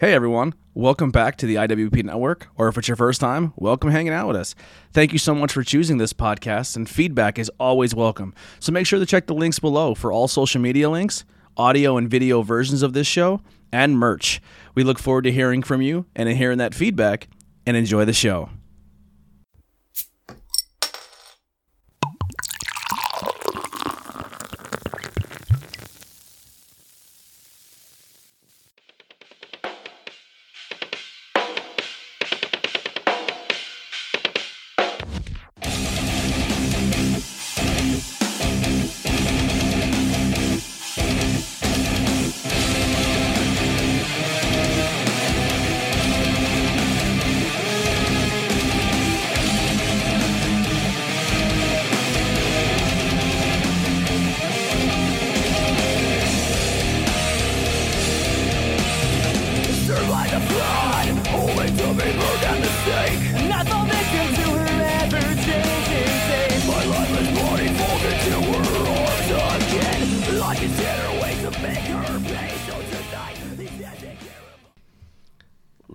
Hey everyone, welcome back to the IWEP Network, or if it's your first time, welcome hanging out with us. Thank you so much for choosing this podcast, and feedback is always welcome. So make sure to check the links below for all social media links, audio and video versions of this show, and merch. We look forward to hearing from you and hearing that feedback, and enjoy the show.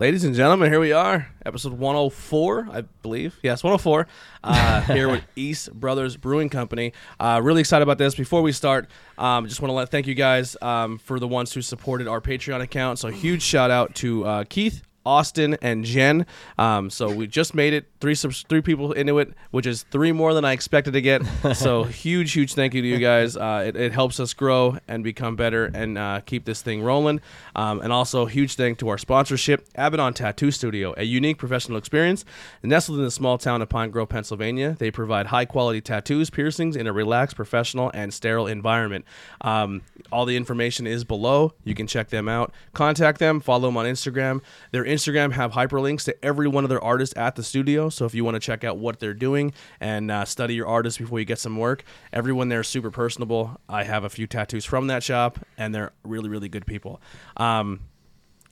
Ladies and gentlemen, here we are, episode 104, I believe. Yes, 104. Uh, here with East Brothers Brewing Company. Uh, really excited about this. Before we start, um, just want to let thank you guys um, for the ones who supported our Patreon account. So huge shout out to uh, Keith. Austin and Jen. Um, so we just made it three three people into it, which is three more than I expected to get. So huge, huge thank you to you guys. Uh, it, it helps us grow and become better and uh, keep this thing rolling. Um, and also huge thank to our sponsorship, Abaddon Tattoo Studio, a unique professional experience nestled in the small town of Pine Grove, Pennsylvania. They provide high quality tattoos, piercings in a relaxed, professional, and sterile environment. Um, all the information is below. You can check them out. Contact them. Follow them on Instagram. Their Instagram have hyperlinks to every one of their artists at the studio. So if you want to check out what they're doing and uh, study your artist before you get some work, everyone there is super personable. I have a few tattoos from that shop, and they're really, really good people. Um,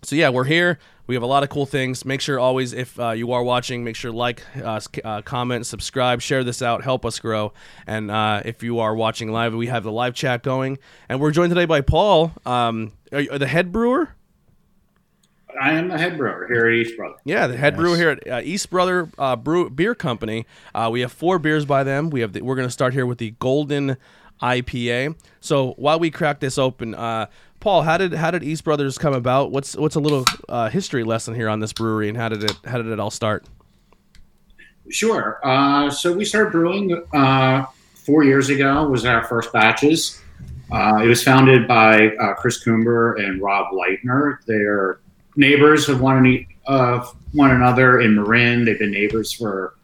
so yeah, we're here. We have a lot of cool things. Make sure always, if uh, you are watching, make sure like, uh, uh, comment, subscribe, share this out, help us grow. And uh, if you are watching live, we have the live chat going, and we're joined today by Paul, um, the head brewer. I am the head brewer here at East Brother. Yeah, the head brewer here at uh, East Brother uh, Brew Beer Company. Uh, we have four beers by them. We have the, we're going to start here with the Golden IPA. So while we crack this open, uh, Paul, how did how did East Brothers come about? What's what's a little uh, history lesson here on this brewery, and how did it how did it all start? Sure. Uh, so we started brewing uh, four years ago. Was our first batches. Uh, it was founded by uh, Chris Coomber and Rob Leitner. They're neighbors of one, of one another in Marin. They've been neighbors for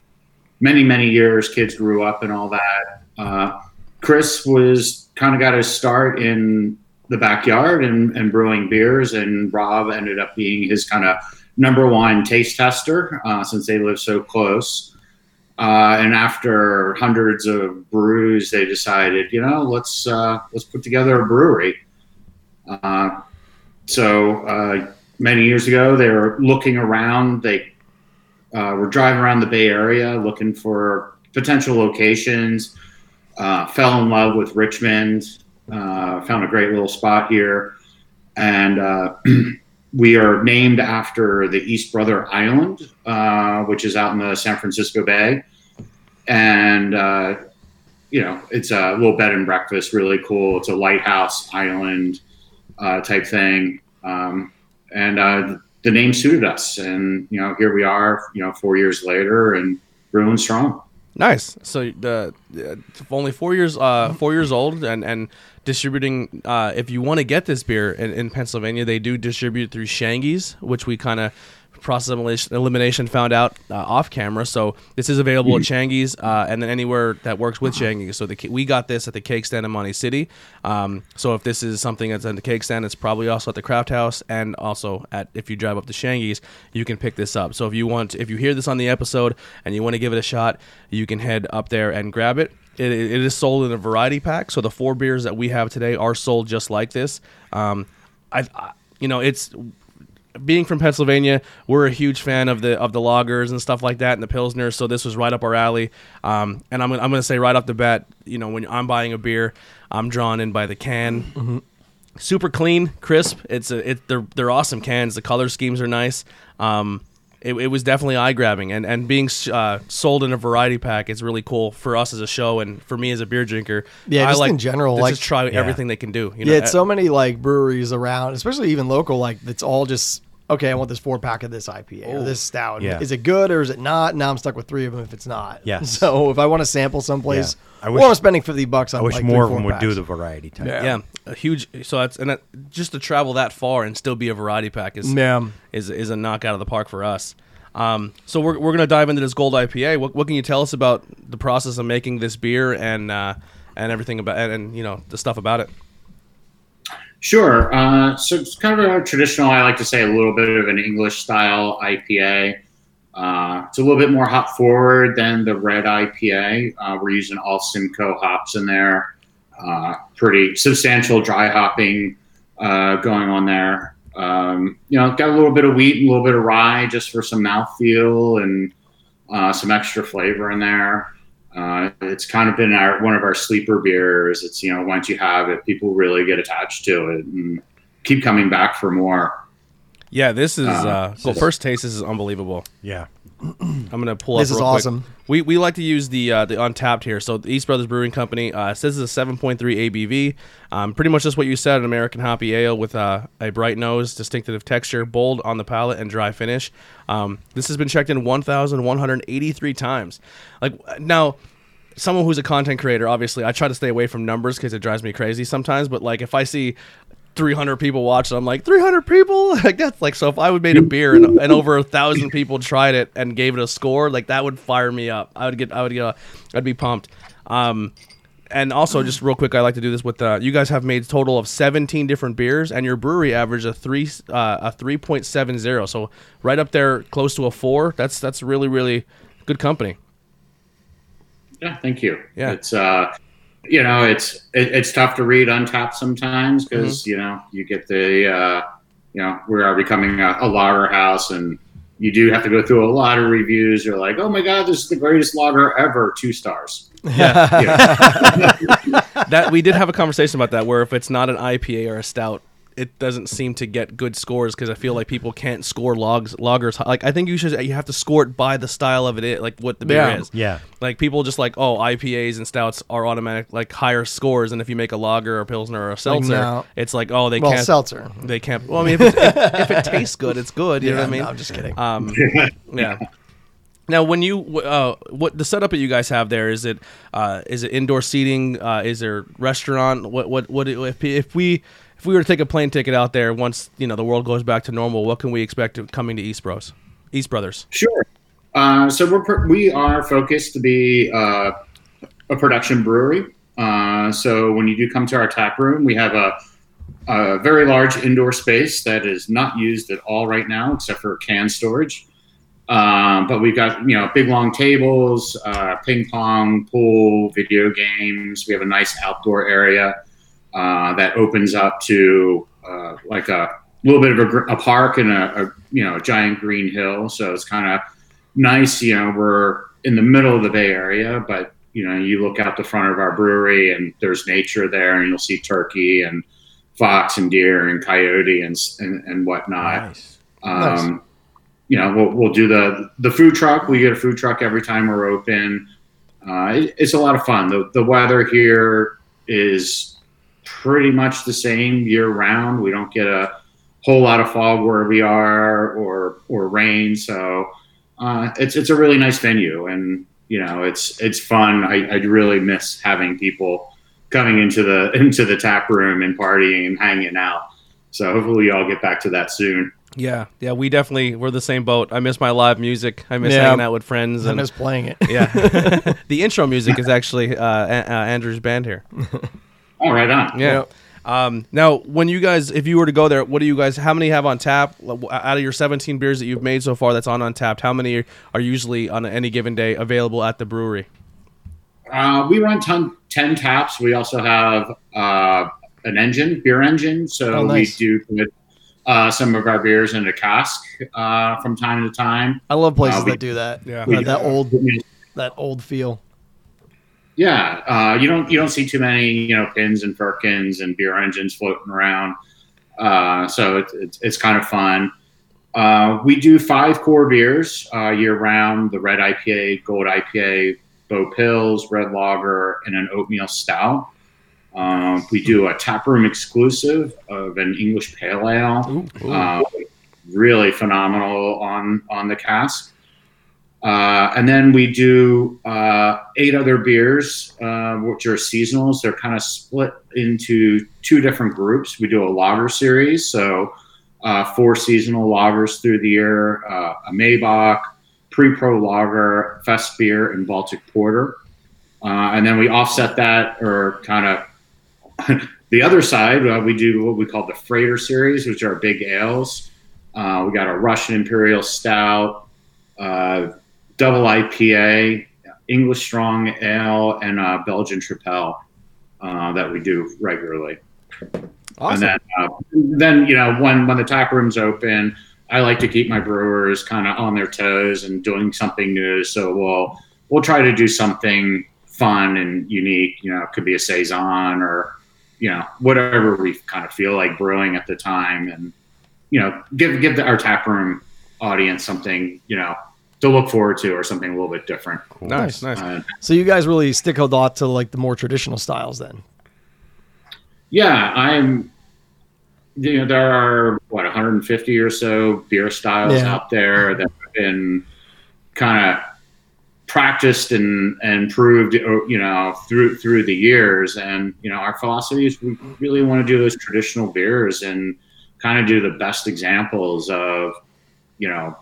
many, many years. Kids grew up and all that. Uh, Chris was kind of got his start in the backyard and, and brewing beers, and Rob ended up being his kind of number one taste tester uh, since they live so close. Uh, and after hundreds of brews, they decided, you know, let's uh, let's put together a brewery. Uh, so uh, many years ago, they were looking around. They uh, were driving around the Bay Area looking for potential locations. Uh, fell in love with Richmond. Uh, found a great little spot here, and uh, we are named after the East Brother Island, uh, which is out in the San Francisco Bay. And, uh, you know, it's a little bed and breakfast, really cool. It's a lighthouse island uh, type thing. Um, and uh, the name suited us. And, you know, here we are, you know, four years later and brewing strong. Nice. So the uh, only four years uh, four years old and and distributing. Uh, if you want to get this beer in, in Pennsylvania, they do distribute through Shangy's, which we kind of process elimination, elimination found out uh, off camera. So this is available at Shangy's uh, and then anywhere that works with Shangy's. So the, we got this at the Cake Stand in Monte City. Um, so if this is something that's at the Cake Stand, it's probably also at the Craft House and also at if you drive up to Shangy's, you can pick this up. So if you want, if you hear this on the episode and you want to give it a shot, you can head up there and grab it. It, it is sold in a variety pack. So the four beers that we have today are sold just like this. Um, I, I you know, it's being from Pennsylvania, we're a huge fan of the of the loggers and stuff like that, and the pilsners. So this was right up our alley. Um, and I'm gonna- I'm gonna say right off the bat, you know, when I'm buying a beer, I'm drawn in by the can. super clean, crisp. It's a, it they're they're awesome cans. The color schemes are nice. Um, it, it was definitely eye grabbing, and and being uh, sold in a variety pack is really cool for us as a show and for me as a beer drinker. Yeah, I just like in general, like- just try everything they can do. You know, yeah, it's so many like breweries around, especially even local. Like it's all just okay. I want this four pack of this IPA or this stout. Yeah. Is it good or is it not? Now I'm stuck with three of them if it's not. Yes. So if I want to sample someplace, Yeah. I or wish- I'm spending fifty bucks on. I wish like, more of them four would do the variety type. Yeah. yeah, a huge. So that's and that, just to travel that far and still be a variety pack is Yeah. is is a knockout of the park for us. Um, so we're, we're gonna dive into this gold IPA. What, what can you tell us about the process of making this beer and uh, and everything about and, and you know the stuff about it? Sure. Uh, so it's kind of a traditional, I like to say, a little bit of an English style IPA. Uh, it's a little bit more hop forward than the red IPA. Uh, we're using all Simcoe hops in there. Uh, pretty substantial dry hopping uh, going on there. Um, you know, got a little bit of wheat and a little bit of rye just for some mouthfeel and uh, some extra flavor in there. Uh, it's kind of been our one of our sleeper beers. It's you know once you have it, people really get attached to it and keep coming back for more. Yeah, this is uh, Uh, well. First taste, this is unbelievable. Yeah. I'm gonna pull This up. is real quick. awesome. We we like to use the uh, the Untappd here. So the East Brothers Brewing Company uh, says it's a 7.3 ABV. Um, pretty much just what you said, an American hoppy ale with uh, a bright nose, distinctive texture, bold on the palate, and dry finish. Um, this has been checked in 1,183 times. Like now. Someone who's a content creator, obviously, I try to stay away from numbers because it drives me crazy sometimes. But like, if I see 300 people watch it, I'm like 300 people, like that's like so. If I would made a beer and, and over a thousand people tried it and gave it a score, like that would fire me up. I would get, I would get, a, I'd be pumped. Um, and also, just real quick, I like to do this with uh, you guys have made a total of 17 different beers, and your brewery averaged a three, uh, a 3.70. So right up there, close to a four. That's that's really really good company. Yeah, thank you. Yeah. it's uh, you know, it's it, it's tough to read on Untappd sometimes because you know you get the uh, you know we are becoming a, a lager house and you do have to go through a lot of reviews. You're like, oh my god, this is the greatest lager ever, two stars. Yeah. You know, that we did have a conversation about that where if it's not an IPA or a stout it doesn't seem to get good scores because I feel like people can't score logs loggers like I think you should you have to score it by the style of it like what the beer Yeah. is Yeah. like people just like oh IPAs and stouts are automatic like higher scores and if you make a lager or a pilsner or a seltzer no. it's like oh they Well, can't seltzer. they can't well I mean if it, if, if it tastes good it's good you know what I mean no, I'm just kidding. um, yeah. Now, when you uh, what the setup that you guys have there is it uh, is it indoor seating? Uh, is there restaurant? What what what if if we if we were to take a plane ticket out there once you know the world goes back to normal? What can we expect coming to East Bros, East Brothers? Sure. Uh, so we're we are focused to be uh, a production brewery. Uh, so when you do come to our tap room, we have a, a very large indoor space that is not used at all right now, except for can storage. Um, but we've got you know big long tables, uh, ping pong, pool, video games. We have a nice outdoor area uh, that opens up to uh, like a little bit of a, a park and a, a you know a giant green hill. So it's kind of nice. You know, we're in the middle of the Bay Area, but you know, you look out the front of our brewery and there's nature there, and you'll see turkey and fox and deer and coyote and and, and whatnot. Nice. Um, You know, we'll, we'll do the the food truck. We get a food truck every time we're open. Uh, it, it's a lot of fun. The the weather here is pretty much the same year round. We don't get a whole lot of fog where we are or or rain. So uh, it's it's a really nice venue, and you know it's it's fun. I, I really miss having people coming into the into the tap room and partying and hanging out. So hopefully y'all get back to that soon. Yeah, yeah, we definitely we're the same boat. I miss my live music. I miss Yeah. hanging out with friends I and miss playing it. yeah. the intro music is actually uh, a- uh, Andrew's band here. All right, on. Yeah. Um, now, when you guys, if you were to go there, what do you guys? How many have on tap out of your 17 beers that you've made so far? That's on Untappd. How many are usually on any given day available at the brewery? Uh, we run ton, 10 taps. We also have uh, an engine, beer engine. So Oh, nice. we do put uh, some of our beers in a cask uh, from time to time. I love places Uh, we- that do that. Yeah. That, that old that old feel. Yeah, uh, you don't you don't see too many you know pins and firkins and beer engines floating around. Uh, so it's, it's it's kind of fun. Uh, we do five core beers uh, year round: the red IPA, gold IPA, Bo Pils, red lager, and an oatmeal stout. Um, we do a taproom exclusive of an English pale ale. Uh, really phenomenal on on the cask. Uh, and then we do uh, eight other beers, uh, which are seasonals. They're kind of split into two different groups. We do a lager series, so uh, four seasonal lagers through the year: uh, a Maibock, Pre-Pro Lager, Fest Beer, and Baltic Porter. Uh, and then we offset that, or kind of the other side. We do what we call the Freighter series, which are big ales. We got a Russian Imperial Stout, double IPA, English Strong Ale, and a Belgian Tripel uh, that we do regularly. Awesome. And then, uh, then you know, when when the tap room's open, I like to keep my brewers kind of on their toes and doing something new. So we'll we'll try to do something fun and unique. You know, it could be a saison or you know whatever we kind of feel like brewing at the time, and you know, give give the, our tap room audience something you know to look forward to or something a little bit different. Nice, nice. Uh, So you guys really stick a lot to like the more traditional styles then. Yeah, I'm. You know, there are what 150 or so beer styles Yeah. out there that have been kind of practiced and and proved, uh, you know, through through the years. And you know, our philosophy is we really want to do those traditional beers and kind of do the best examples of, you know,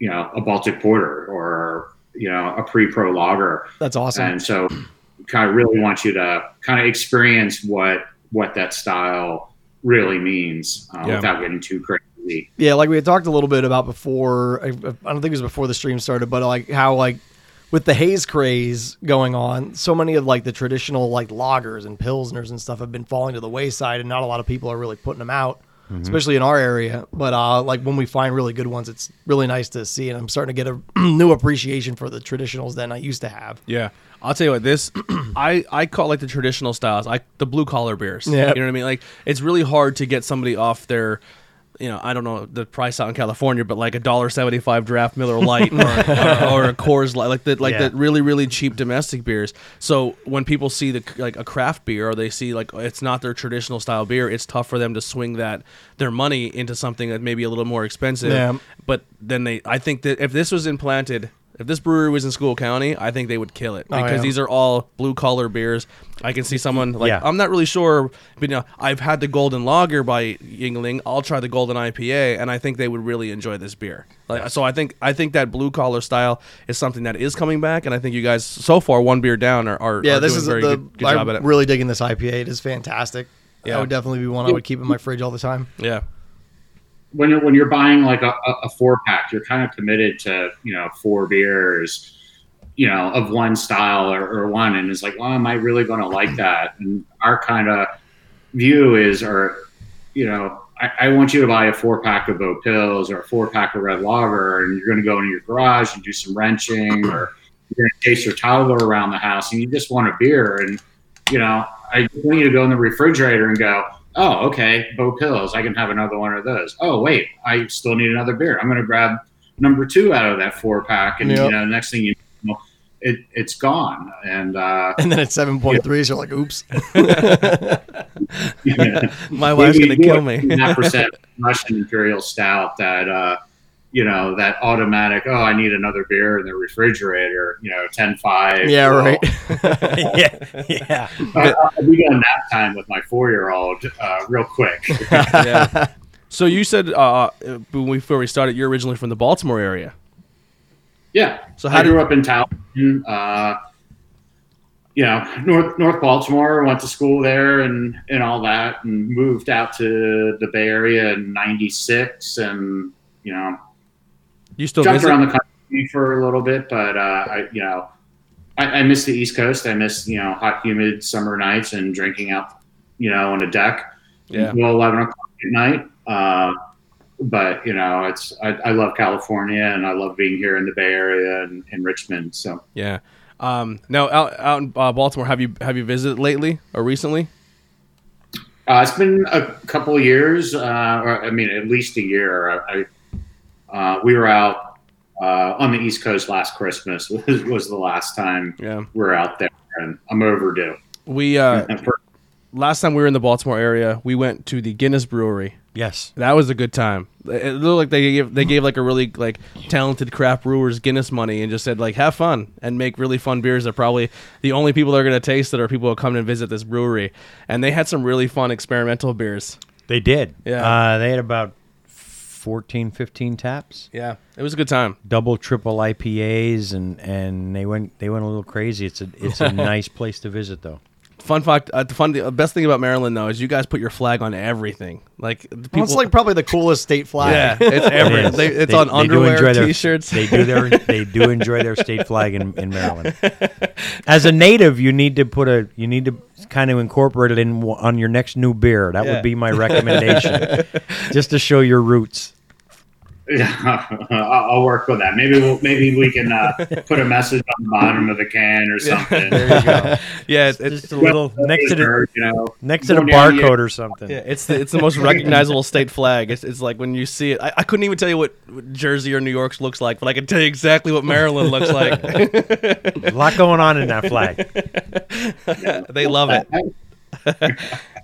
you know, a Baltic Porter or you know a pre-pro lager. That's awesome. And so, kind of really want you to kind of experience what what that style really means uh, Yeah. without getting too crazy. Yeah, like we had talked a little bit about before. I, I don't think it was before the stream started, but like how like with the haze craze going on, so many of like the traditional like lagers and pilsners and stuff have been falling to the wayside, and not a lot of people are really putting them out, especially in our area. But uh, like when we find really good ones, it's really nice to see, and I'm starting to get a new appreciation for the traditionals than I used to have. Yeah, I'll tell you what. This I I call like the traditional styles, I the blue collar beers. Yeah. you know what I mean. Like it's really hard to get somebody off their. You know, I don't know the price out in California, but like a dollar seventy-five draft Miller Lite or, or, or a Coors Light, like the like Yeah. the really really cheap domestic beers. So when people see the like a craft beer or they see like it's not their traditional style beer, it's tough for them to swing that their money into something that may be a little more expensive. Yeah. But then they, I think that if this was implanted, if this brewery was in Schuylkill County, I think they would kill it Oh, because yeah. these are all blue collar beers. I can see someone like Yeah. I'm not really sure, but you know, I've had the Golden Lager by Yuengling. I'll try the Golden IPA, and I think they would really enjoy this beer. Like, so I think I think that blue collar style is something that is coming back, and I think you guys so far one beer down are, are Yeah, are this doing is very the. good, good job I'm at it. really digging this IPA. It is fantastic. Yeah. That would definitely be one I would keep in my fridge all the time. yeah, When you're, when you're buying like a, a four pack, you're kind of committed to you know four beers, you know, of one style or, or one, and it's like, well, am I really going to like that? And our kind of view is, or you know, I, I want you to buy a four pack of Bo Pils or a four pack of Red Lager, and you're going to go into your garage and do some wrenching, or you're going to chase your toddler around the house, and you just want a beer, and you know, I want you to go in the refrigerator and go, oh, okay, Bo Pils, I can have another one of those. Oh, wait, I still need another beer. I'm going to grab number two out of that four pack, and Yep. you know, next thing you know, it it's gone, and uh, And then it's seven point three, so you're like, oops. my wife's gonna kill me. That percent Russian Imperial Stout that uh, you know that automatic. Oh, I need another beer in the refrigerator. You know, 10-5. yeah, Well, right. yeah, yeah. I- I'll be going nap time with my four year old uh, real quick. yeah. So you said uh, when we- before we started, you're originally from the Baltimore area. Yeah. So how I did- grew up in town Uh, you know, North North Baltimore. Went to school there and and all that, and moved out to the Bay Area in '96, and you know, You still jumped visit? around the country for a little bit, but uh, I, you know, I, I miss the East Coast. I miss you know hot, humid summer nights and drinking out, you know, on a deck Yeah. until eleven o'clock at night. Uh, but you know, it's I, I love California and I love being here in the Bay Area and in Richmond. So Yeah. Um, now out out in uh, Baltimore, have you have you visited lately or recently? Uh, it's been a couple of years, uh, or I mean, at least a year. I, I, uh, we were out uh, on the East Coast last Christmas. Was, was the last time Yeah, we were out there, and I'm overdue. we uh, And for- last time we were in the Baltimore area, we went to the Guinness Brewery. Yes. That was a good time. It looked like they gave they gave like a really like talented craft brewers Guinness money and just said like have fun and make really fun beers that probably the only people that are gonna taste it are people who come and visit this brewery. And they had some really fun experimental beers. They did. Yeah. Uh, they had about 14, 15 taps. Yeah, it was a good time. Double, triple IPAs, and, and they went they went a little crazy. It's a it's a nice place to visit, though. Fun fact: uh, the fun, the best thing about Maryland though is you guys put your flag on everything. Like the people, Well, it's like probably the coolest state flag. yeah, it's every, It is. they, it's They- on they underwear, enjoy their- t-shirts. They do their they do enjoy their state flag in, in Maryland. As a native, you need to put a you need to kind of incorporate it in on your next new beer. That Yeah. would be my recommendation, just to show your roots. Yeah, I'll I'll work with that. Maybe we'll, maybe we can uh, put a message on the bottom of the can or something. yeah, it's, it's, Just a little next to the you know, next to the going down barcode or something. Yeah, it's the it's the most recognizable state flag. It's, it's like when you see it. I, I couldn't even tell you what, what Jersey or New York's looks like, but I can tell you exactly what Maryland looks like. A lot going on in that flag. they love it.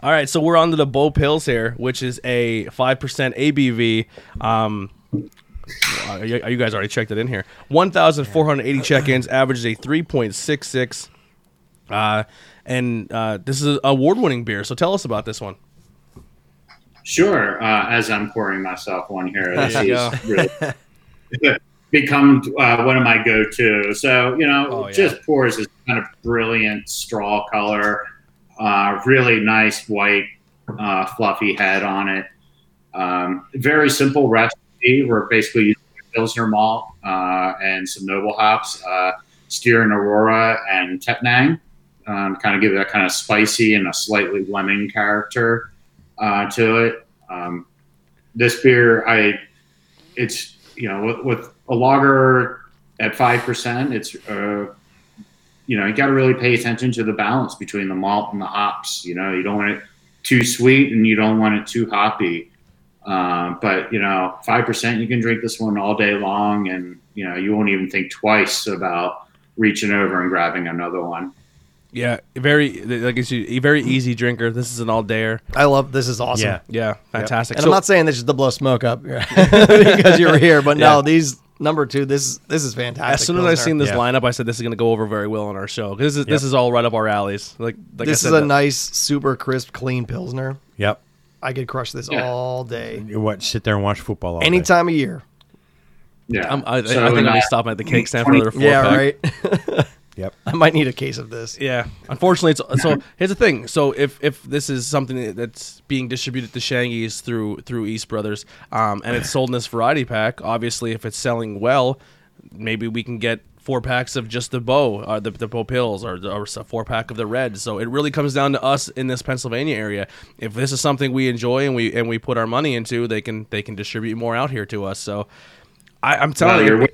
All right, so we're on to the Bo Pils here, which is a five percent ABV. Um, uh, you, you guys already checked it in here. One thousand four hundred eighty check-ins, averages a three point six six. Uh, and uh, this is an award-winning beer. So tell us about this one. Sure. Uh, as I'm pouring myself one here, this There is really become uh, one of my go-to. So you know, Oh, yeah. just pours this kind of brilliant straw color, uh, really nice white, uh, fluffy head on it. Um, very simple recipe. We're basically using Pilsner malt uh, and some noble hops, uh, Styrian Aurora and Tettnang. Um, kind of give it a kind of spicy and a slightly lemon character uh, to it. Um, this beer, I, it's you know with, with a lager at five percent, it's uh, you know you got to really pay attention to the balance between the malt and the hops. You know you don't want it too sweet and you don't want it too hoppy. Uh, but you know five percent, you can drink this one all day long, and you know you won't even think twice about reaching over and grabbing another one. Yeah, very like it's a very easy drinker. This is an all dayer. I love this is awesome. Yeah. Yeah, fantastic. And So- I'm not saying this is to blow smoke up because you were here, but no, these number two, this is this is fantastic. as soon as I seen this Yeah. lineup, I said this is going to go over very well on our show because this is this is all right up our alleys. Like, like this I is said, a nice, super crisp, clean pilsner. Yep. I could crush this Yeah. all day, You what? Sit there and watch football all any day. time of year. Yeah, I'm, I, I So think I'm gonna stop at the cake stand for 20 another four Yeah, pack. right. Yep. I might need a case of this. Yeah, unfortunately, it's so. Here's the thing: so if if this is something that's being distributed to Shangy's through through East Brothers, um, and it's sold in this variety pack, obviously, if it's selling well, maybe we can get four packs of just the bow, or the the Bo Pils, or, or a four pack of the red. So it really comes down to us in this Pennsylvania area. If this is something we enjoy and we and we put our money into, they can they can distribute more out here to us. So I, I'm telling your, you.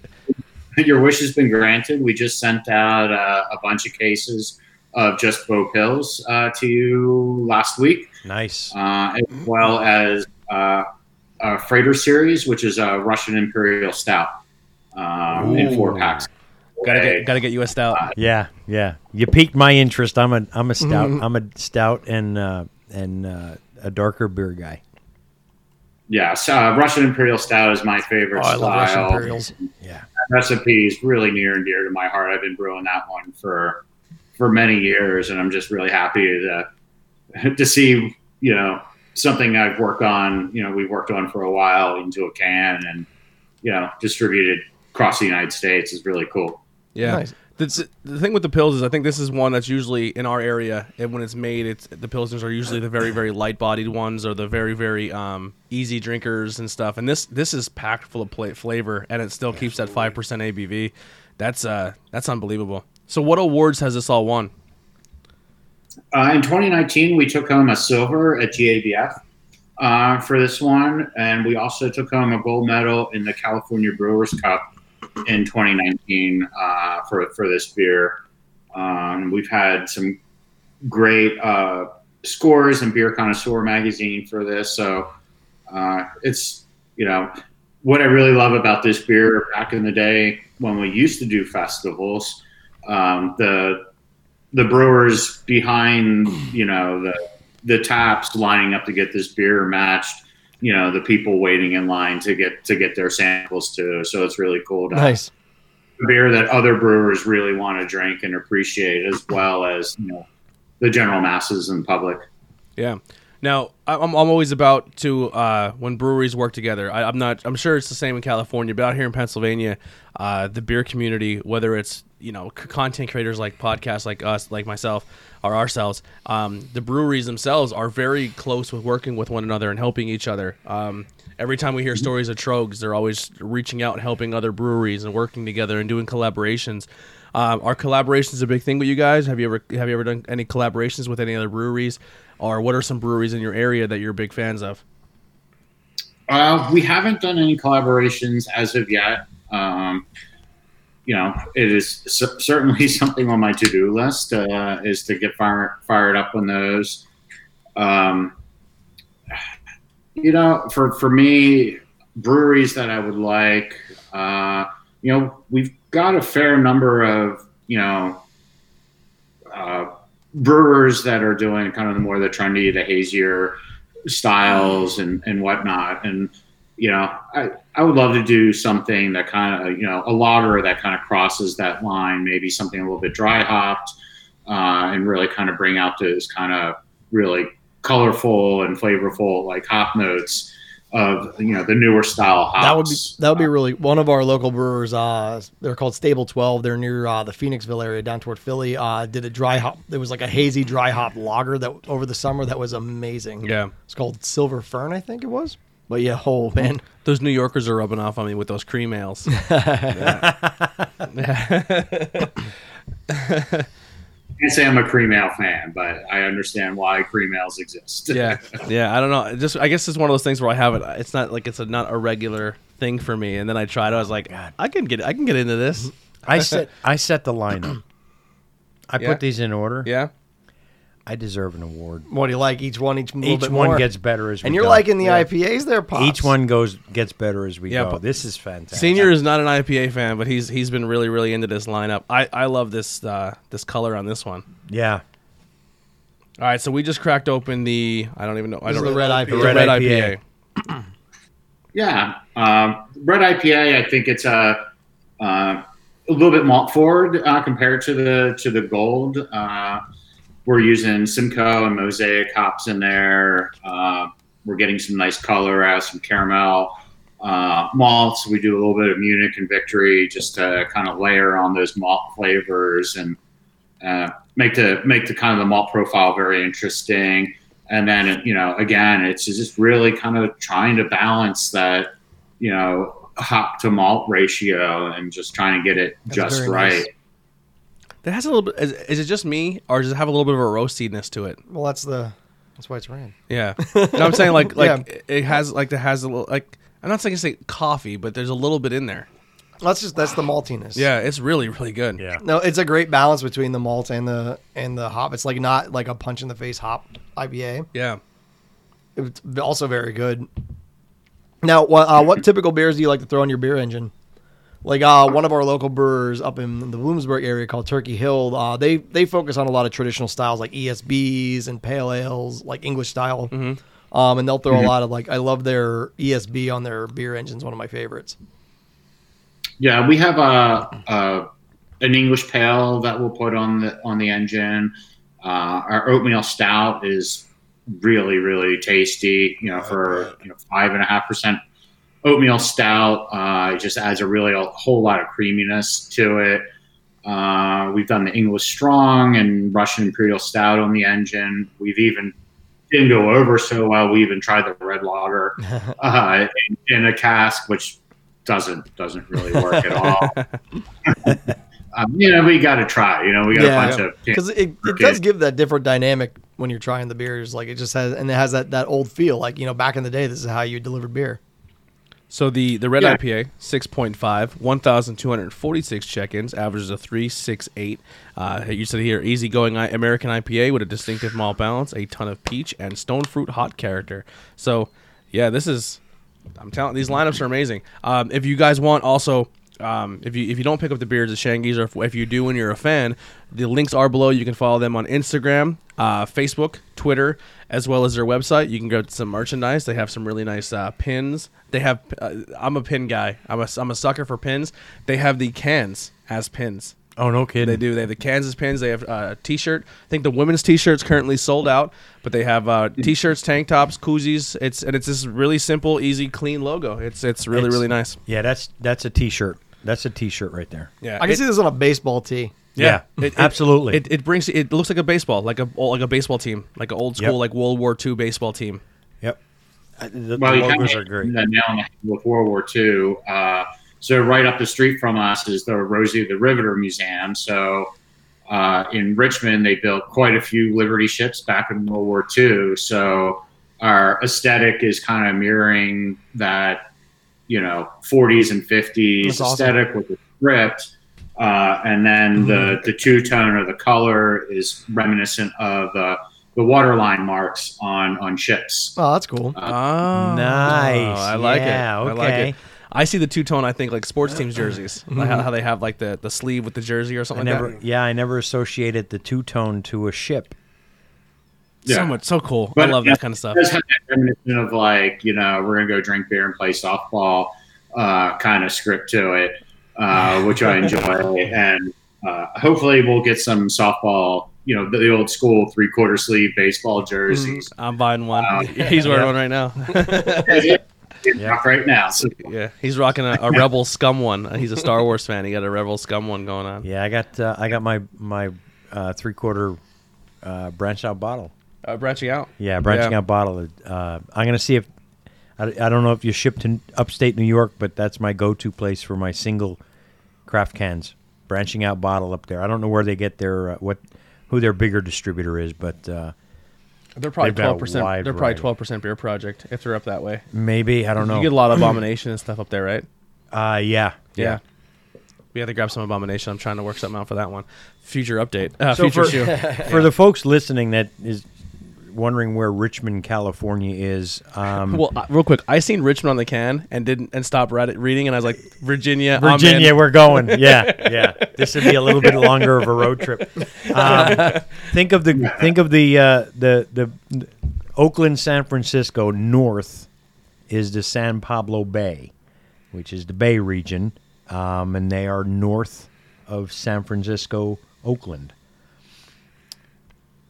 wi- your wish has been granted. We just sent out uh, a bunch of cases of just Bo Pils uh, to you last week, Nice. uh, as well as uh, a Freighter series, which is a Russian Imperial Stout um, in four packs. Gotta get, gotta get you a stout. Yeah, yeah. You piqued my interest. I'm a I'm a stout. I'm a stout and uh, and uh, a darker beer guy. Yes, uh, Russian Imperial Stout is my favorite Oh, I love Russian style. Imperials. Yeah. That recipe is really near and dear to my heart. I've been brewing that one for for many years, and I'm just really happy to to see you know something I've worked on. You know, we've worked on for a while into a can, and you know, distributed across the United States is really cool. Yeah. Nice. The, the thing with the pills is I think this is one that's usually in our area and when it's made it's the pilsners are usually the very very light bodied ones or the very very um, easy drinkers and stuff. And this this is packed full of pla flavor and it still keeps that 5% ABV that's uh that's unbelievable. So what awards has this all won? Uh, in 2019, we took home a silver at GABF uh, for this one, and we also took home a gold medal in the California Brewers Cup in 2019 uh, for for this beer. Um, we've had some great uh, scores in Beer Connoisseur magazine for this. So uh, it's you know what I really love about this beer. Back in the day when we used to do festivals, um, the the brewers behind you know the the taps lining up to get this beer matched you know the people waiting in line to get to get their samples too so it's really cool to Nice. a beer that other brewers really want to drink and appreciate as well as you know the general masses and public Yeah. Now, I'm, I'm always about to uh, when breweries work together. I, I'm not. I'm sure it's the same in California, but out here in Pennsylvania, uh, the beer community, whether it's you know c- content creators like podcasts like us, like myself, or ourselves, um, the breweries themselves are very close with working with one another and helping each other. Um, every time we hear stories of Tröegs, they're always reaching out and helping other breweries and working together and doing collaborations. Um, are collaborations a big thing with you guys? Have you ever have you ever done any collaborations with any other breweries, or what are some breweries in your area that you're big fans of? Uh, we haven't done any collaborations as of yet. Um, you know, it is cer- certainly something on my to-do list uh, is to get fire, fired up on those. Um, you know, for for me, breweries that I would like, uh, you know, we've got a fair number of you know uh, brewers that are doing kind of the more the trendy, the hazier styles and and whatnot. And you know, I I would love to do something that kind of you know a lager that kind of crosses that line, maybe something a little bit dry hopped, uh, and really kind of bring out those kind of really colorful and flavorful like hop notes of you know the newer style hops. That would be that would be really one of our local brewers. Uh, they're called Stable Twelve. They're near uh, the Phoenixville area, down toward Philly. Uh, did a dry hop. There was like a hazy dry hop lager that over the summer that was amazing. Yeah, it's called Silver Fern, I think it was. But yeah, oh man, those New Yorkers are rubbing off on me with those cream ales. I can't say I'm a cream ale fan, but I understand why cream ales exist. yeah, yeah. I don't know. Just I guess it's one of those things where I have it. It's not like it's a not a regular thing for me. And then I tried. I was like, I can get I can get into this. I set I set the lineup. I Yeah. put these in order. Yeah. I deserve an award. what do you like? Each one, each Each bit one more. gets better as we go. and you're go. liking the Yeah. IPAs there, pops. Each one goes gets better as we Yeah, go. but- This is fantastic. Senior is not an IPA fan, but he's he's been really really into this lineup. I I love this uh, this color on this one. Yeah. All right, so we just cracked open the I don't even know. I This don't is the red IPA. The The red, red IPA. IPA. Yeah, um, red IPA. I think it's a uh, a little bit malt forward uh, compared to the to the gold. Uh, we're using Simcoe and Mosaic hops in there. Uh, we're getting some nice color out, some caramel uh, malts. We do a little bit of Munich and Victory just to kind of layer on those malt flavors and uh, make the make the kind of the malt profile very interesting. And then you know, again, it's just really kind of trying to balance that you know hop to malt ratio and just trying to get it That's just right. nice. That has a little bit. Is, is it just me, or does it have a little bit of a roastiness to it? Well, that's the that's why it's ran. Yeah, no, I'm saying like like Yeah. it- it has like it has a little like I'm not saying say coffee, but there's a little bit in there. That's just that's the maltiness. Yeah, it's really really good. Yeah. No, it's a great balance between the malt and the and the hop. It's like not like a punch in the face hop IPA. yeah. It's also very good. Now, what uh, what typical beers do you like to throw in your beer engine? Like uh, one of our local brewers up in the Bloomsburg area called Turkey Hill, uh, they they focus on a lot of traditional styles like ESBs and pale ales, like English style. Um, and they'll throw a lot of like I love their ESB on their beer engines. One of my favorites. Yeah, we have a, a an English pale that we'll put on the on the engine. Uh, our oatmeal stout is really really tasty. You know, for you know five and a half percent oatmeal stout, uh, it just adds a really a whole lot of creaminess to it. Uh, we've done the English strong and Russian imperial stout on the engine. We've even didn't go over so well. We even tried the red lager uh, in, in a cask, which doesn't doesn't really work at all. um, you know, we got to try. You know, we got Yeah. a bunch of because it, it does give that different dynamic when you're trying the beers. Like it just has, and it has that that old feel. Like you know, back in the day, this is how you delivered beer. So the the red Yeah. IPA, six point five, one thousand two hundred forty six check-ins, averages a three six eight. Uh, you said here, easygoing I- American IPA with a distinctive malt balance, a ton of peach and stone fruit hot character. So, yeah, this is. I'm telling these lineups are amazing. Um, if you guys want, also. Um, if you if you don't pick up the beards at Shangy's, or if, if you do and you're a fan, the links are below. You can follow them on Instagram, uh, Facebook, Twitter, as well as their website. You can go to some merchandise. They have some really nice uh, pins. They have. Uh, I'm a pin guy. I'm a I'm a sucker for pins. They have the cans as pins. Oh no kidding. They do. They have the Kansas pins. They have uh, t-shirt. I think the women's t-shirt's currently sold out, but they have uh, t-shirts, tank tops, koozies. It's and it's this really simple, easy, clean logo. It's it's really It's- really nice. Yeah, that's that's a T-shirt. That's a T-shirt right there. Yeah, I can it- see this on a baseball tee. Yeah, It- it- absolutely. It, it brings it looks like a baseball, like a like a baseball team, like an old school, Yep. like World War II baseball team. Yep. Uh, The, Well, the you kind logos of are great. the nail on the head with World War II. Uh, so right up the street from us is the Rosie the Riveter Museum. So uh, in Richmond, they built quite a few Liberty ships back in World War II. So our aesthetic is kind of mirroring that, you know, 40s and 50s That's awesome. aesthetic with the script. Uh, and then the, the two tone or the color is reminiscent of the, the waterline marks on, on ships. Oh, that's cool. Oh, Nice. I like Yeah, it. I like okay. it. I see the two tone. I think like sports teams jerseys, like how, how they have like the, the sleeve with the jersey or I something never, like that. yeah, I never associated the two tone to a ship. Yeah. So much, so cool. But, I love yeah, that kind of stuff. It have that reminiscent of like, you know, we're gonna go drink beer and play softball uh, kind of script to it, uh, which I enjoy, and uh, hopefully we'll get some softball, you know, the, the old school three quarter sleeve baseball jerseys. I'm buying one. Uh, He's wearing yeah. one right now. It's Yeah. right now. So yeah, he's rocking a, a Rebel Scum one. He's a Star Wars fan. He got a Rebel Scum one going on. Yeah, I got uh, I got my my uh, three quarter uh, branched out bottle. Uh, branching out. Yeah, branching Yeah. out bottle. Uh, I'm gonna see if I, I don't know if you ship to upstate New York, but that's my go-to place for my single craft cans. Branching out bottle up there. I don't know where they get their uh, what who their bigger distributor is, but uh, They're probably They've got a twelve percent. They're probably twelve percent beer project if they're up that way. maybe I don't know. You get a lot of abomination and stuff up there, right? uh, yeah, Yeah. We have to grab some abomination. I'm trying to work something out for that one. Future update. Uh, So future for, shoe. for the folks listening that is wondering where Richmond, California is, um, Well, uh, real quick, I seen Richmond on the can and didn't and stopped read reading, and I was like, Virginia. Virginia, we're going. Yeah, yeah. This would be a little bit longer of a road trip. Um, think of the think of the uh, the the Oakland, San Francisco north is the San Pablo Bay, which is the Bay region, um, and they are north of San Francisco, Oakland,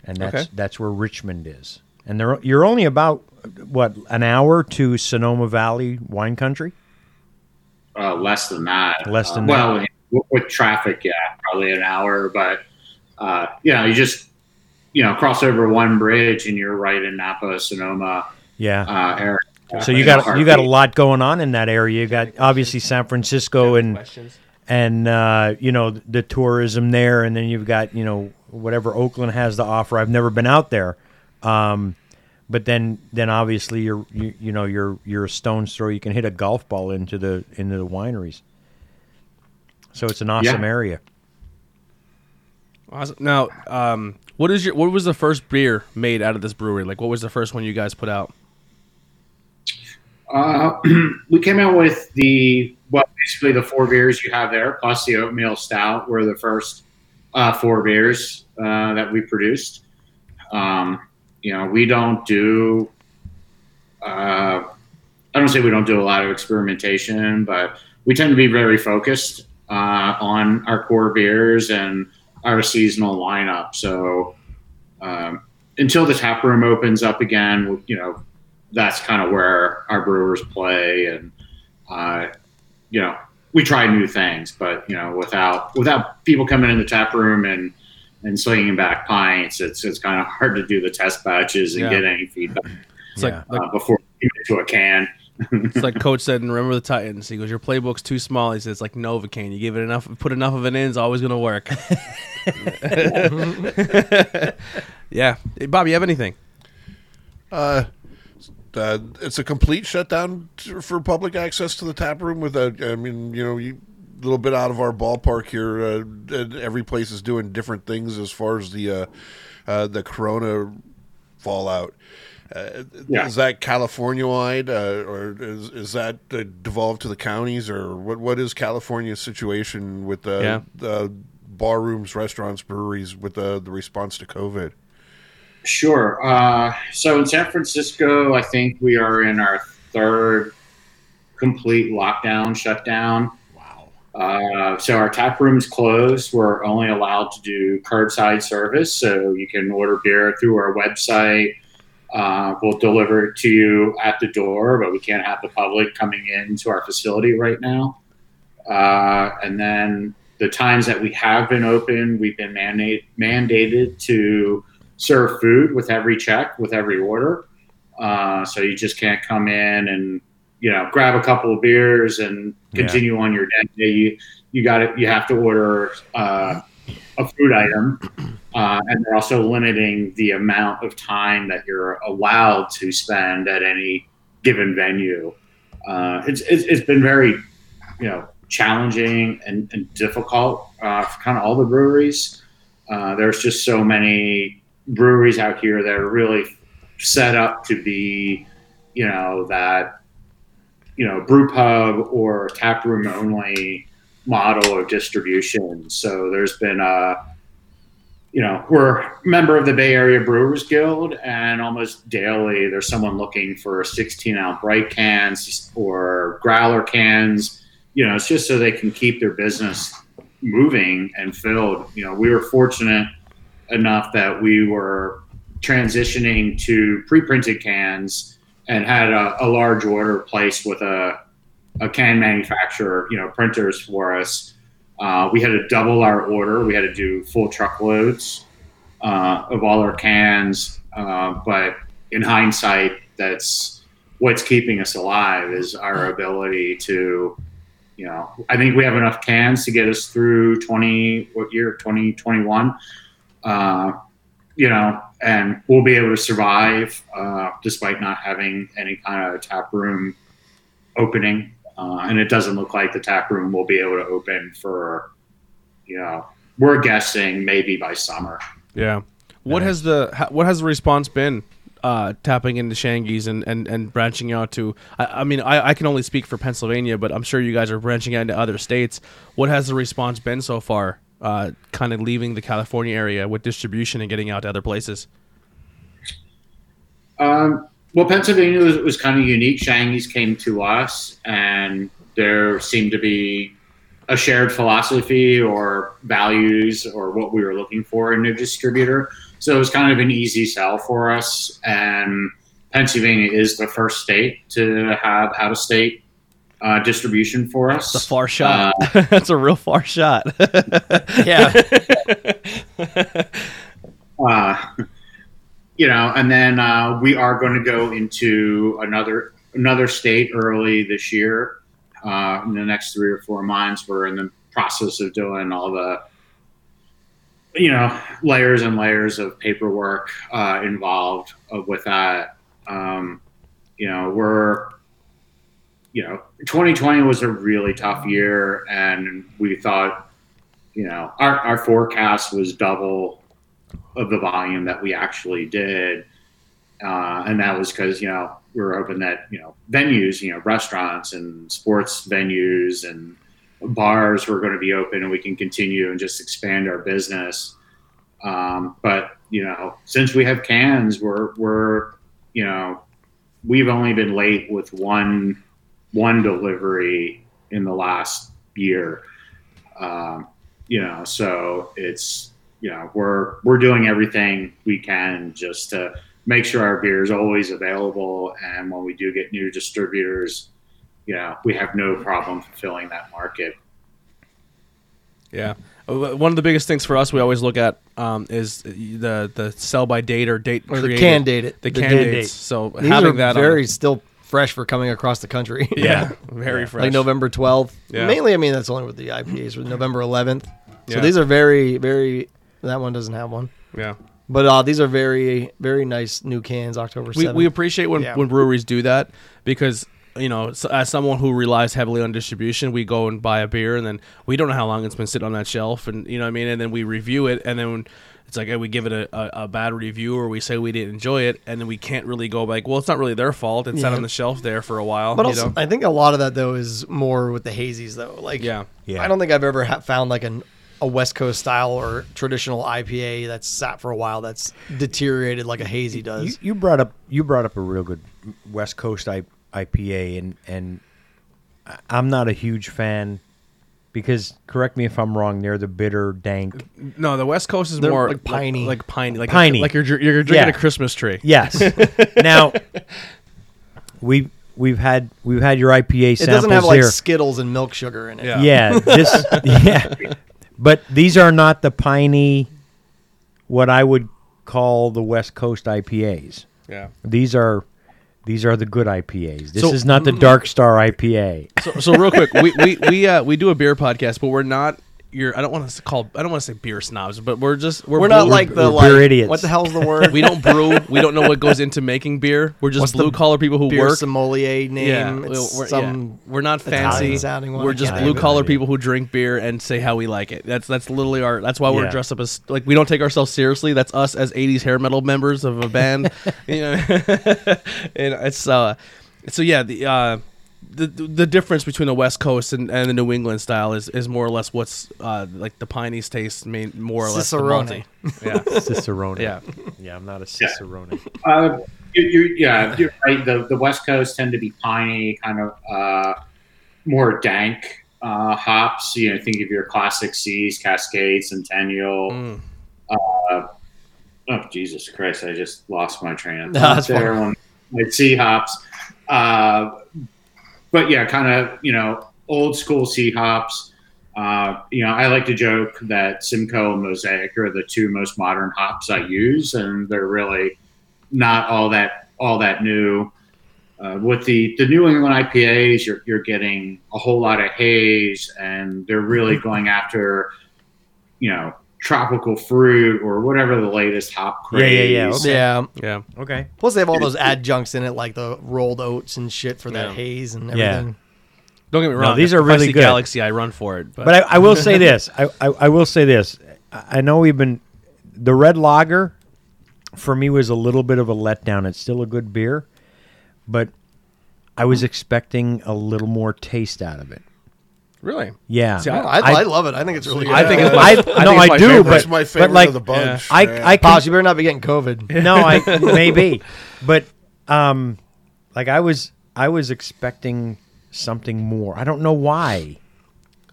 and that's Okay. that's where Richmond is. And they're, you're only about what an hour to Sonoma Valley wine country. uh, less than that. Less than uh, that. well, with, with traffic, yeah, probably an hour. But uh, yeah, you just you know cross over one bridge and you're right in Napa, Sonoma Yeah. uh, area. So you got a you got a lot going on in that area. You got obviously San Francisco and and uh, you know the tourism there, and then you've got you know whatever Oakland has to offer. I've never been out there, um, but then then obviously you're you, you know you're you're a stone's throw. You can hit a golf ball into the into the wineries. So it's an awesome Yeah. area. Awesome. Now, um, what is your what was the first beer made out of this brewery? Like, what was the first one you guys put out? Uh, we came out with the well, basically the four beers you have there, plus the oatmeal stout, were the first uh, four beers uh, that we produced. Um, you know, we don't do. Uh, I don't say we don't do a lot of experimentation, but we tend to be very focused uh, on our core beers and our seasonal lineup. So um, until the tap room opens up again, you know, that's kind of where our brewers play and uh, you know we try new things but you know without without people coming in the tap room and and slinging back pints it's it's kind of hard to do the test batches and Yeah. get any feedback It's Yeah. like, like uh, before you get to a can it's like Coach said, and remember the Titans. He goes, "Your playbook's too small." He says, "It's like Novocaine. You give it enough, put enough of it in, it's always gonna work." yeah, Hey, Bob, you have anything? Uh, uh, it's a complete shutdown t- for public access to the tap room. With i mean, you know, you a little bit out of our ballpark here. Uh, and every place is doing different things as far as the uh, uh, the corona fallout. Uh, Yeah. Is that California wide, uh, or is, is that uh, devolved to the counties, or what? What is California's situation with the Yeah. the bar rooms, restaurants, breweries with the the response to COVID? Sure. Uh, so in San Francisco, I think we are in our third complete lockdown, shutdown. Uh, so our tap room's closed. We're only allowed to do curbside service. So you can order beer through our website. Uh, we'll deliver it to you at the door, but we can't have the public coming into our facility right now. Uh, and then the times that we have been open, we've been mandate, mandated to serve food with every check, with every order. Uh, so you just can't come in and you know grab a couple of beers and continue on your day. You you got it. You have to order uh, a food item, uh, and they're also limiting the amount of time that you're allowed to spend at any given venue. Uh, it's, it's it's been very you know challenging and, and difficult uh, for kind of all the breweries. Uh, there's just so many breweries out here that are really set up to be, you know, that, you know, brew pub or tap room only model of distribution. So there's been a, you know, we're a member of the Bay Area Brewers Guild, and almost daily there's someone looking for 16 ounce bright cans or growler cans. You know, it's just so they can keep their business moving and filled. You know, we were fortunate enough that we were transitioning to pre-printed cans and had a, a large order placed with a, a can manufacturer, you know, printers for us. Uh, we had to double our order. We had to do full truckloads uh, of all our cans. Uh, but in hindsight, that's what's keeping us alive is our ability to, you know, I think we have enough cans to get us through 20, what year, 2021 uh, you know, and we'll be able to survive uh, despite not having any kind of tap room opening. Uh, and it doesn't look like the tap room will be able to open for, you know, we're guessing maybe by summer. Yeah. What has the what has the response been? Uh, tapping into Shangy's and, and, and branching out to, I, I mean, I, I can only speak for Pennsylvania, but I'm sure you guys are branching out into other states. What has the response been so far? Uh, kind of leaving the California area with distribution and getting out to other places. Um, well, Pennsylvania was, was kind of unique. Shangy's came to us, and there seemed to be a shared philosophy or values or what we were looking for in a distributor. So it was kind of an easy sell for us. And Pennsylvania is the first state to have out of state uh, distribution for us. The far shot. That's a real far shot. Yeah. uh, you know, and then uh, we are going to go into another another state early this year. Uh, in the next three or four months, we're in the process of doing all the, you know, layers and layers of paperwork uh, involved uh, with that. Um, you know, we're, you know, 2020 was a really tough year, and we thought, you know, our, our forecast was double of the volume that we actually did. Uh, and that was because, you know, we were hoping that, you know, venues, you know, restaurants and sports venues and bars were going to be open and we can continue and just expand our business. Um, but, you know, since we have cans, we're, we're, you know, we've only been late with one, one delivery in the last year. Um, you know, so it's, you know we're we're doing everything we can just to make sure our beer is always available and when we do get new distributors you know we have no problem fulfilling that market Yeah, Uh, one of the biggest things for us we always look at um, is the the sell by date or date Or the created. can date it. The The can can dates. date. So These having are that on very the- still fresh for coming across the country. yeah, very fresh. like November 12th. Yeah. Mainly, I mean, that's only with the IPAs, with November 11th. So Yeah. these are very, very. That one doesn't have one. Yeah, But uh, these are very very nice new cans. October we, 7th. we appreciate when, Yeah. when breweries do that because you know s- as someone who relies heavily on distribution we go and buy a beer and then we don't know how long it's been sitting on that shelf and you know what i mean and then we review it and then it's like uh, we give it a, a, a bad review or we say we didn't enjoy it and then we can't really go like well it's not really their fault it sat on the shelf there for a while But you also, know? I think a lot of that though is more with the hazies though. Like, Yeah. Yeah. I don't think I've ever ha- found like an a West Coast style or traditional IPA that's sat for a while that's deteriorated like a hazy does. you brought up you brought up a real good West Coast I, IPA, and and I'm not a huge fan because correct me if I'm wrong. They're the bitter, dank. no the west coast is They're more like piney. like, like piney like Piney. like you're, dr- you're drinking Yeah. a christmas tree Yes. now we we've had we've had your IPA It doesn't have like here. Skittles and milk sugar in it. Yeah. yeah, this yeah, but these are not the piney, what I would call the West Coast IPAs. yeah These are these are the good IPAs. This So- is not the Dark Star IPA. So, so real quick, we we we uh, we do a beer podcast, but we're not your. I don't want to call. I don't want to say beer snobs, but we're just we're, We're not blue- like the we're like beer idiots. what the hell's the word? we don't brew. We don't know what goes into making beer. We're just What's blue collar people who beer work. sommelier name. yeah, it's we're, some yeah. we're not fancy. Italian-sounding one. We're just can't blue think of it. collar people who drink beer and say how we like it. That's that's literally our. That's why we're Yeah. dressed up as like we don't take ourselves seriously. That's us as '80s hair metal members of a band. you know, and it's uh, so yeah the. uh the, the difference between the West Coast and, and the New England style is, is more or less what's uh, like the piney's taste, main, more or less the Cicerone. malty. Yeah, Cicerone. yeah. yeah. I'm not a Cicerone. Uh, you, you, yeah, you're right. The, the West Coast tend to be piney, kind of uh, more dank uh, hops. You know, think of your classic C's, Cascade, Centennial. Mm. Uh, oh, Jesus Christ! I just lost my train of No, thought that's there. When my C hops, uh, but yeah, kind of you know old school C hops. Uh, you know, I like to joke that Simcoe and Mosaic are the two most modern hops I use, and they're really not all that all that new. Uh, with the, the New England IPAs, you're, you're getting a whole lot of haze, and they're really going after, you know, tropical fruit or whatever the latest hop craze. yeah, yeah, okay. yeah. Yeah. Okay. Plus they have all those adjuncts in it, like the rolled oats and shit for that Yeah. haze and Yeah. everything. Don't get me No, wrong. these are really good. Galaxy, I run for it. But, But I, I will say this. I, I, I will say this. I I know we've been the red lager for me was a little bit of a letdown. It's still a good beer, but I was expecting a little more taste out of it. Really, Yeah. See, I, I- I, I love it. I think it's really good. I think it's my, I- I, no, think I it's my do, favorite. but- That's my favorite like- of the bunch. I, yeah. I Pops, can, you better not be getting COVID. no, I maybe, but um, like I was, I was expecting something more. I don't know why.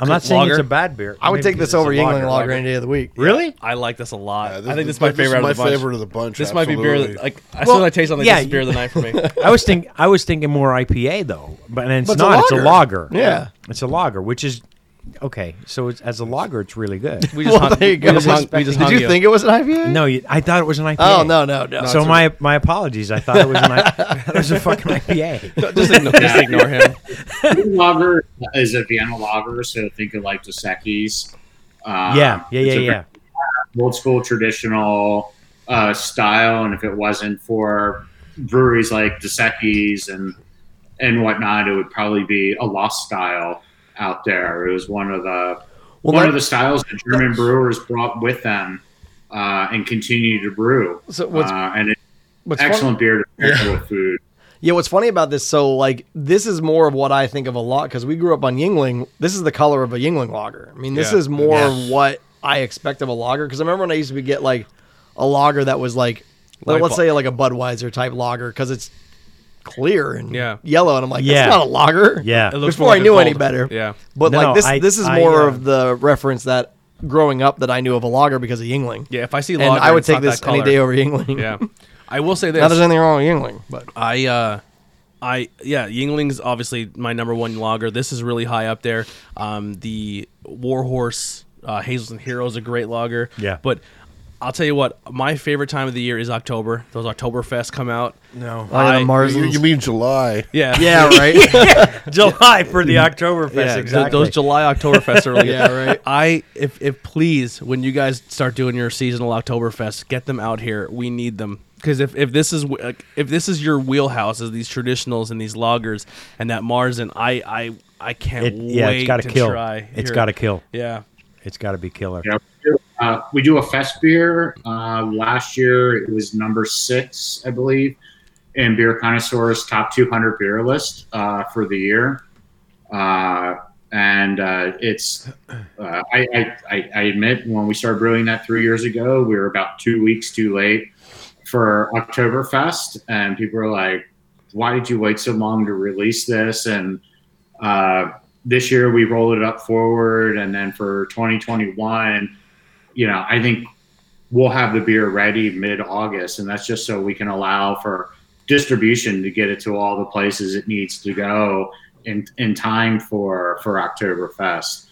I'm not saying it's a bad beer. I would Maybe take this over it's a Yuengling lager. Lager any day of the week. Really? I like this a lot. Yeah, I think this is my favorite. out my of the bunch. favorite of the bunch. This might be beer. That, like I Well, still I taste on like yeah, this is beer of the night for me. I was thinking I was thinking more IPA though, but it's But it's a not. It's a lager. lager. Yeah. it's a lager, which is okay. So it's, as a lager, it's really good. We just Well, hung, there you we go. just hung, we just Did hung you think it was an IPA? no, you, I thought it was an IPA. Oh no no no. So my my apologies. I thought it was an I, it was a fucking IPA. just ignore, just ignore him. Blue lager is a Vienna lager, so think of like the Secchi's. Uh, yeah, yeah, yeah, a yeah. Old school traditional uh, style, and if it wasn't for breweries like the Secchi's and and whatnot, it would probably be a lost style out there. It was one of the Well, one of the styles that German brewers brought with them uh, and continue to brew. So what's- uh, and it's What's fun- excellent beer to pair with food. Yeah, what's funny about this? So, like, this is more of what I think of a lot because we grew up on Yuengling. This is the color of a Yuengling lager. I mean, this Yeah. is more Yeah. what I expect of a lager. Because I remember when I used to get like a lager that was like, let, Like let's bu- say like a Budweiser type lager because it's clear and Yeah. yellow, and I'm like, Yeah. that's not a lager. Yeah. It looks Before I knew any better. Yeah. But No, like this, I- this is I, more uh, of the reference that growing up that I knew of a lager because of Yuengling. Yeah. If I see and I would take this that any day over Yuengling. Yeah. I will say this. Not there's this. anything wrong with Yuengling, but I uh I yeah, Yuengling's obviously my number one lager. This is really high up there. Um the Warhorse uh Hazelton Hero is a great lager. Yeah. But I'll tell you what, my favorite time of the year is October. Those Oktoberfest come out. No. Oh, I- Mars. You, you mean July? Yeah. yeah, right. July for the Oktoberfest. Yeah, th- exactly. those July Oktoberfest are really Yeah, right. I if if please when you guys start doing your seasonal Oktoberfest, get them out here. We need them because if, if this is if this is your wheelhouse, is these traditionals and these loggers and that Marzen, I I I can't It- yeah, wait it's got to to kill. try. It's here. got to kill. Yeah. It's got to be killer. Yeah. Uh, we do a fest beer. Uh, last year it was number six, I believe, in Beer Connoisseur's top 200 beer list uh, for the year. Uh, and uh, it's, I, I, I, admit, when we started brewing that three years ago, we were about two weeks too late for Oktoberfest. And people were like, why did you wait so long to release this? And this year we rolled it up forward. And then for 2021, you know, I think we'll have the beer ready mid August, and that's just so we can allow for distribution to get it to all the places it needs to go in in time for for Oktoberfest.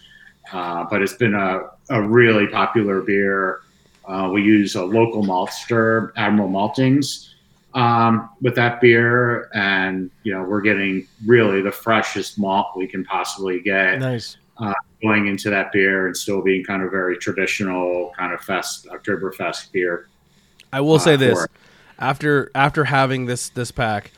Uh, but it's been a, a really popular beer. Uh, we use a local maltster, Admiral Maltings, um, with that beer, and you know we're getting really the freshest malt we can possibly get nice. Going into that beer and still being kind of very traditional kind of fest Oktoberfest beer. I will say uh, this: for- after after having this this pack,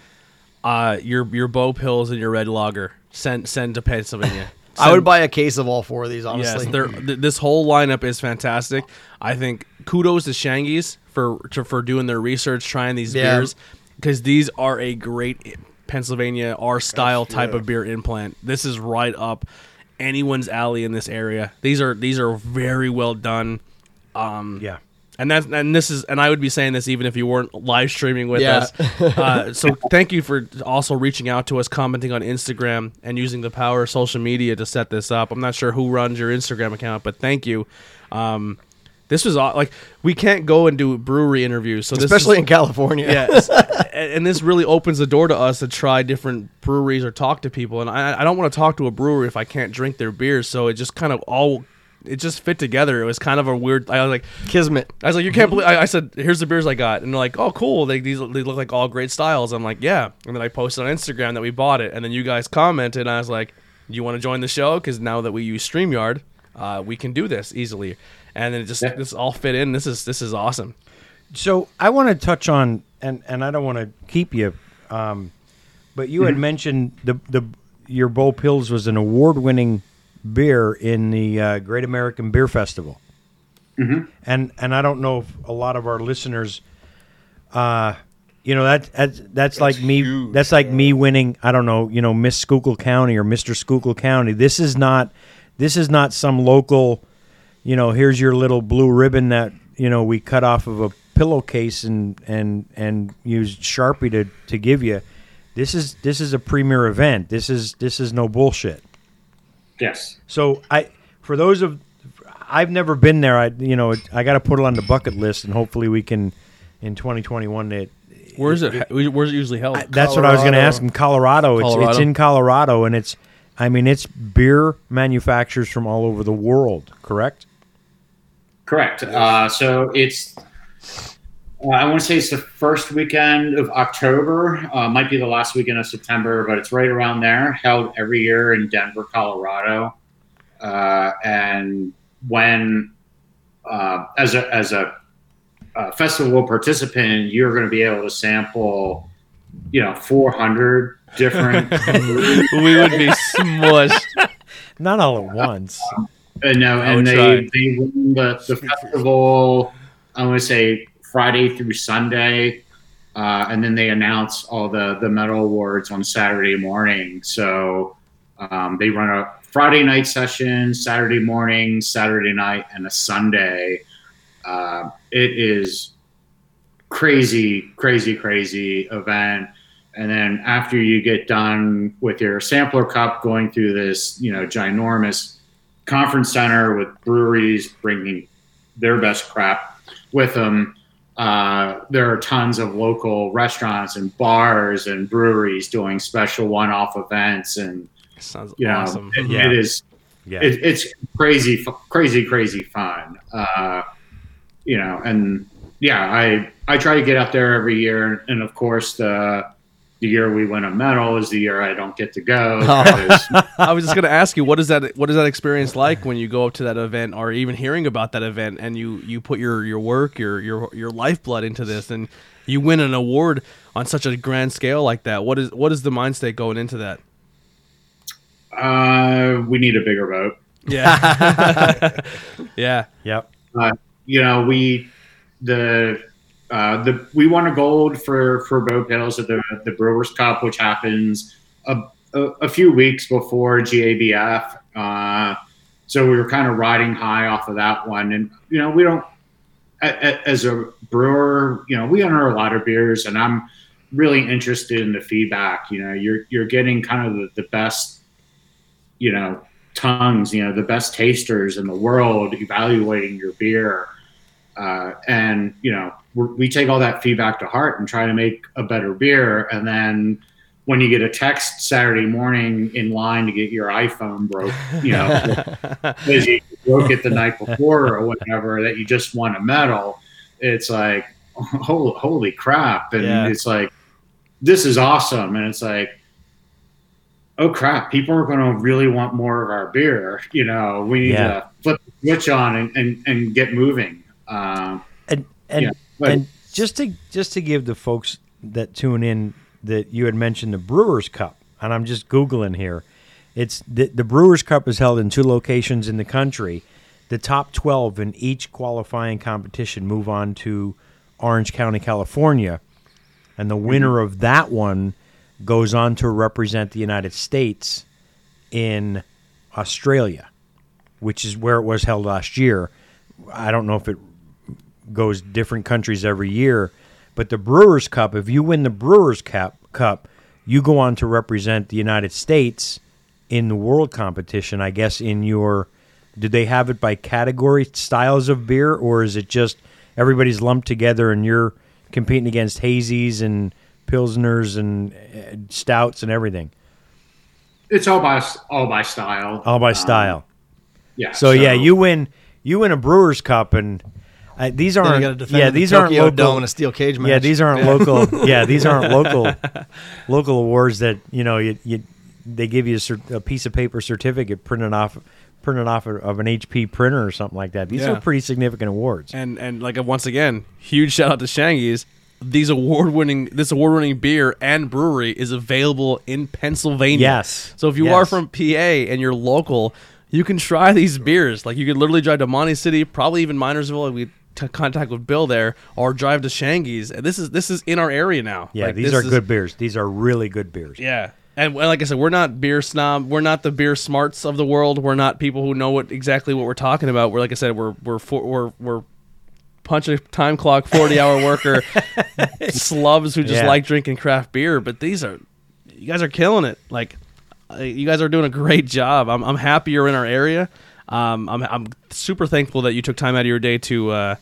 uh, your your Bo Pils and your Red Lager send send to Pennsylvania. I would buy a case of all four of these, honestly. Yes, th- this whole lineup is fantastic. I think kudos to Shangy's for to, for doing their research, trying these Yeah. beers, because these are a great Pennsylvania R style type of beer implant. This is right up anyone's alley in this area. These are these are very well done. Um, Yeah. and that's and this is and I would be saying this even if you weren't live streaming with Yeah. us. Uh, so thank you for also reaching out to us, commenting on Instagram, and using the power of social media to set this up. I'm not sure who runs your Instagram account, but thank you. Um, this was aw- like we can't go and do brewery interviews, so this especially is, in California. yes, and, and this really opens the door to us to try different breweries or talk to people. And I, I don't want to talk to a brewery if I can't drink their beer. So it just kind of all it just fit together. It was kind of a weird. I was like, Kismet. I was like, you can't believe. I, I said, here's the beers I got, and they're like, oh, cool. They these they look like all great styles. I'm like, yeah. And then I posted on Instagram that we bought it, and then you guys commented, and I was like, you want to join the show? Because now that we use Streamyard, uh, we can do this easily. And then it just Yeah. this all fit in. This is this is awesome. So I want to touch on, and and I don't want to keep you, um, but you had mentioned the the your Bo Pils was an award winning beer in the uh, Great American Beer Festival, and and I don't know if a lot of our listeners, uh, you know that that's that's, like me huge, that's like me winning I don't know you know Miss Schuylkill County or Mister Schuylkill County. This is not this is not some local you know, here's your little blue ribbon that you know we cut off of a pillowcase and and and used Sharpie to to give you. This is this is a premier event. This is this is no bullshit. Yes. So I, for those of, I've never been there. I you know I got to put it on the bucket list, and hopefully we can, in 2021. It, Where's it? Where's it usually held? I- that's what I was going to ask. In Colorado, it's, it's in Colorado, and it's. I mean, it's beer manufacturers from all over the world. Correct. Correct. Uh, so it's, uh, I want to say it's the first weekend of October. Uh, might be the last weekend of September, but it's right around there. Held every year in Denver, Colorado. Uh, and when, uh, as a as a, uh festival participant, you're going to be able to sample, you know, 400 different. we would be smushed. Not all at once. Uh, no, I and they, try. they run the, the festival, I want to say Friday through Sunday. Uh, and then they announce all the, the medal awards on Saturday morning. So um, they run a Friday night session, Saturday morning, Saturday night, and a Sunday. Uh, it is crazy, crazy, crazy event. And then after you get done with your sampler cup, going through this, you know, ginormous conference center with breweries bringing their best crap with them. Uh, there are tons of local restaurants and bars and breweries doing special one-off events, and Sounds you know, awesome. it- Yeah. it is Yeah. it, it's crazy, crazy, crazy fun. Uh, you know, and yeah, I I try to get up there every year, and of course the the year we win a medal is the year I don't get to go. because- I was just gonna ask you, what is that? What is that experience like when you go up to that event, or even hearing about that event, and you you put your your work, your your your lifeblood into this, and you win an award on such a grand scale like that? What is what is the mind state going into that? uh, we need a bigger boat. Yeah, yeah, Yep. you know, we the uh, the we won a gold for for Bo Pils at the the Brewers Cup, which happens a, a, a few weeks before GABF. Uh, so we were kind of riding high off of that one, and you know, we don't as a brewer, you know, we enter a lot of beers, and I'm really interested in the feedback. You know, you're you're getting kind of the, the best, you know, tongues, you know, the best tasters in the world evaluating your beer. Uh, and, you know, we take all that feedback to heart and try to make a better beer. And then when you get a text Saturday morning in line to get your iPhone broke, you know, because you broke it the night before or whatever, that you just won a medal, it's like, holy, holy crap. And Yeah. it's like, this is awesome. And it's like, oh crap, people are going to really want more of our beer. You know, we need Yeah. to flip the switch on and, and, and get moving. Um, And and Yeah, and just to just to give the folks that tune in that you had mentioned the Brewers Cup, and I'm just googling here. It's the, the Brewers Cup is held in two locations in the country. The top 12 in each qualifying competition move on to Orange County, California, and the winner of that one goes on to represent the United States in Australia, which is where it was held last year. I don't know if it goes different countries every year. But the Brewers Cup, if you win the Brewers Cup, Cup, you go on to represent the United States in the world competition. I guess in your, did they have it by category styles of beer, or is it just everybody's lumped together and you're competing against hazies and pilsners and uh, stouts and everything, it's all by all by style. all by Um, style. yeah. So, yeah, you win you win a Brewers Cup and. Uh, these aren't. yeah, the these aren't local. Dome in a steel cage match. Yeah, these aren't local. Yeah, these aren't local local awards that you know you, you they give you a, cer- a piece of paper certificate printed off printed off of, of an HP printer or something like that. These Yeah. are pretty significant awards. and and like once again, huge shout out to Shangy's. These award winning, this award winning beer and brewery is available in Pennsylvania. Yes. So if you Yes. are from PA and you're local, you can try these beers. Like you could literally drive to Monty City, probably even Minersville. We t- contact with Bill there, or drive to Shangy's. And this is this is in our area now. Yeah, Like, these are is- good beers. These are really good beers. Yeah. And like I said, we're not beer snob. We're not the beer smarts of the world. We're not people who know what exactly what we're talking about. We're like I said, we're we're for, we're we're punch a time clock, forty hour worker, slubs who just Yeah. like drinking craft beer. But these are, you guys are killing it. Like, uh, you guys are doing a great job. I'm I'm happy you're in our area. Um, I'm I'm super thankful that you took time out of your day to uh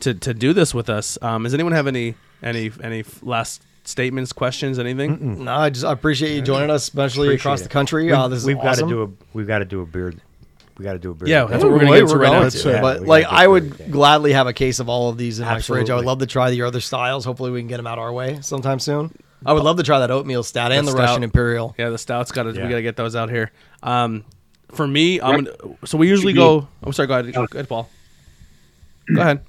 to to do this with us. Um, does anyone have any any any last statements, questions, anything? No, I just I appreciate you joining us, especially Appreciate across it. the country. We've, uh, this is we've got to awesome. do a we've got to do a beer. We got to do a beer. Yeah, that's what we're gonna Wait, get to we're right now. going too. to. Yeah, but like, I do would it. gladly have a case of all of these in my fridge. I would love to try the other styles. Hopefully, we can get them out our way sometime soon. I would love to try that oatmeal stout and The the, stout. Russian Imperial. Yeah, the stout's got to Yeah. we got to get those out here. Um, for me, I'm Right. gonna, so we usually go. I'm sorry. Go ahead. Go ahead, Paul. Go ahead.